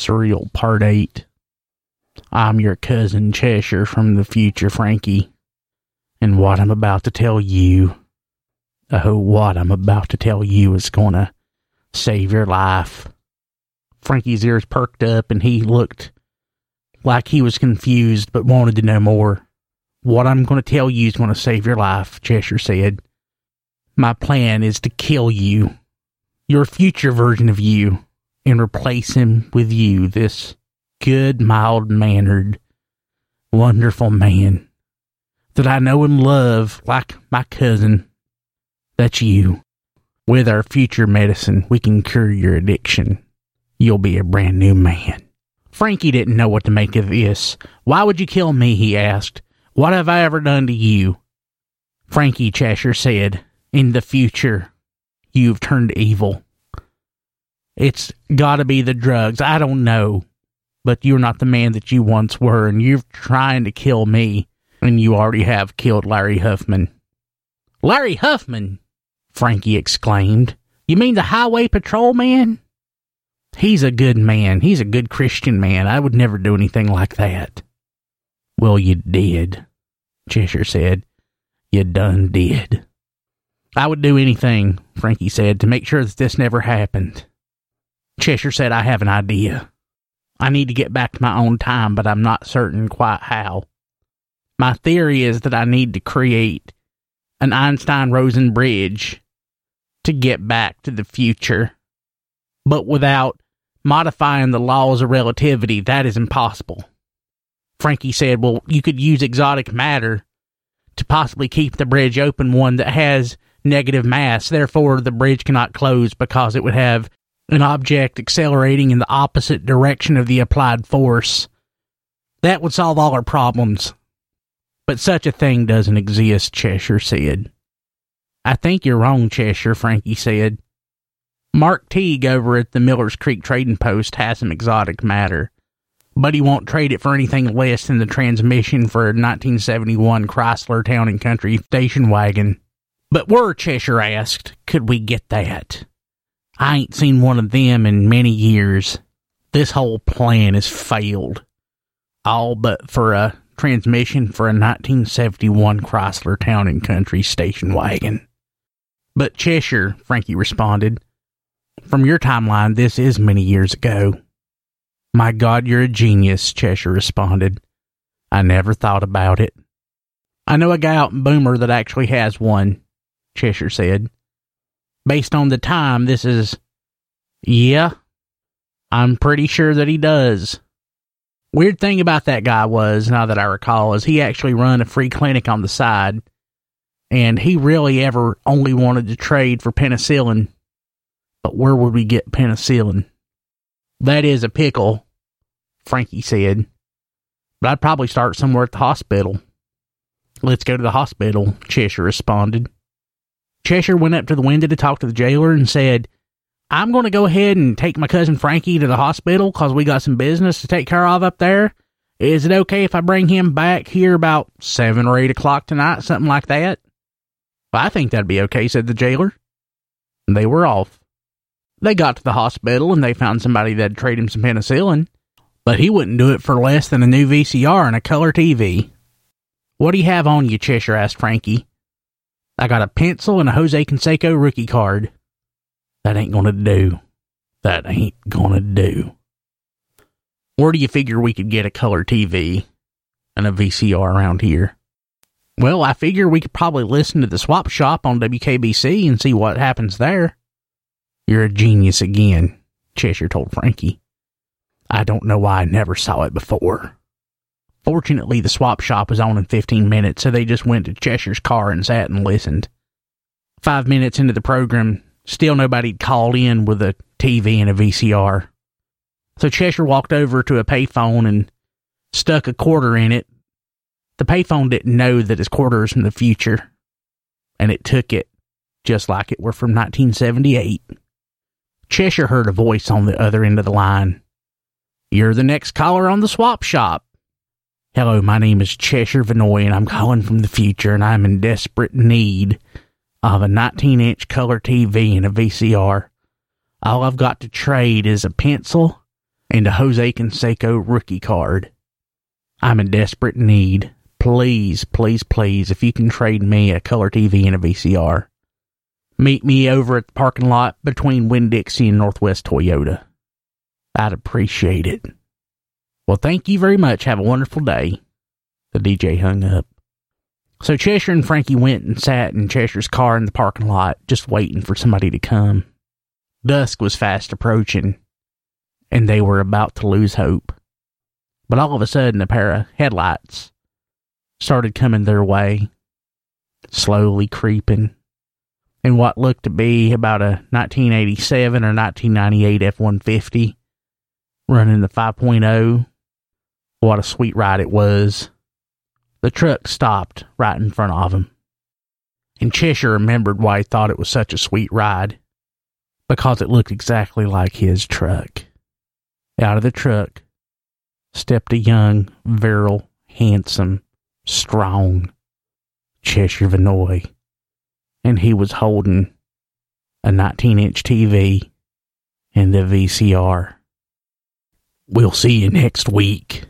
Surreal Part 8. I'm your cousin Cheshire from the future, Frankie. And what I'm about to tell you, oh, what I'm about to tell you is gonna save your life. Frankie's ears perked up and he looked like he was confused but wanted to know more. What I'm going to tell you is going to save your life, Cheshire said. My plan is to kill you, your future version of you, and replace him with you, this good, mild mannered, wonderful man that I know and love like my cousin. That's you. With our future medicine, we can cure your addiction. You'll be a brand new man. Frankie didn't know what to make of this. Why would you kill me? he asked. What have I ever done to you? Frankie Cheshire said, In the future, you've turned evil. It's gotta be the drugs. I don't know. But you're not the man that you once were, and you're trying to kill me, and you already have killed Larry Huffman. Larry Huffman! Frankie exclaimed. You mean the highway patrol man? He's a good man. He's a good Christian man. I would never do anything like that. Well, you did, Cheshire said. You done did. I would do anything, Frankie said, to make sure that this never happened. Cheshire said, I have an idea. I need to get back to my own time, but I'm not certain quite how. My theory is that I need to create an Einstein Rosen bridge to get back to the future. But without modifying the laws of relativity, that is impossible. Frankie said, Well, you could use exotic matter to possibly keep the bridge open, one that has negative mass. Therefore, the bridge cannot close because it would have an object accelerating in the opposite direction of the applied force. That would solve all our problems. But such a thing doesn't exist, Cheshire said. I think you're wrong, Cheshire, Frankie said. Mark Teague over at the Miller's Creek Trading Post has some exotic matter, but he won't trade it for anything less than the transmission for a 1971 Chrysler Town and Country station wagon. But where, Cheshire asked, could we get that? I ain't seen one of them in many years. This whole plan has failed. All but for a transmission for a 1971 Chrysler Town and Country station wagon. But Cheshire, Frankie responded, from your timeline, this is many years ago. My God, you're a genius, Cheshire responded. I never thought about it. I know a guy out in Boomer that actually has one, Cheshire said. Based on the time, this is. Yeah, I'm pretty sure that he does. Weird thing about that guy was, now that I recall, is he actually run a free clinic on the side, and he really ever only wanted to trade for penicillin but where would we get penicillin? That is a pickle, Frankie said. But I'd probably start somewhere at the hospital. Let's go to the hospital, Cheshire responded. Cheshire went up to the window to talk to the jailer and said, I'm going to go ahead and take my cousin Frankie to the hospital because we got some business to take care of up there. Is it okay if I bring him back here about 7 or 8 o'clock tonight, something like that? I think that'd be okay, said the jailer. And they were off. They got to the hospital and they found somebody that'd trade him some penicillin, but he wouldn't do it for less than a new VCR and a color TV. What do you have on you, Cheshire asked Frankie. I got a pencil and a Jose Canseco rookie card. That ain't gonna do. That ain't gonna do. Where do you figure we could get a color TV and a VCR around here? Well, I figure we could probably listen to the swap shop on WKBC and see what happens there. You're a genius again, Cheshire told Frankie. I don't know why I never saw it before. Fortunately, the swap shop was on in 15 minutes, so they just went to Cheshire's car and sat and listened. Five minutes into the program, still nobody'd called in with a TV and a VCR. So Cheshire walked over to a payphone and stuck a quarter in it. The payphone didn't know that his quarter was from the future, and it took it just like it were from 1978. Cheshire heard a voice on the other end of the line. You're the next caller on the swap shop. Hello, my name is Cheshire Vanoy, and I'm calling from the future, and I'm in desperate need of a 19 inch color TV and a VCR. All I've got to trade is a pencil, and a Jose Canseco rookie card. I'm in desperate need. Please, please, please, if you can trade me a color TV and a VCR. Meet me over at the parking lot between Winn Dixie and Northwest Toyota. I'd appreciate it. Well, thank you very much. Have a wonderful day. The DJ hung up. So Cheshire and Frankie went and sat in Cheshire's car in the parking lot, just waiting for somebody to come. Dusk was fast approaching, and they were about to lose hope. But all of a sudden, a pair of headlights started coming their way, slowly creeping, in what looked to be about a 1987 or 1998 F 150 running the 5.0. What a sweet ride it was. The truck stopped right in front of him. And Cheshire remembered why he thought it was such a sweet ride. Because it looked exactly like his truck. Out of the truck stepped a young, virile, handsome, strong Cheshire Vanoy. And he was holding a 19 inch TV and the VCR. We'll see you next week.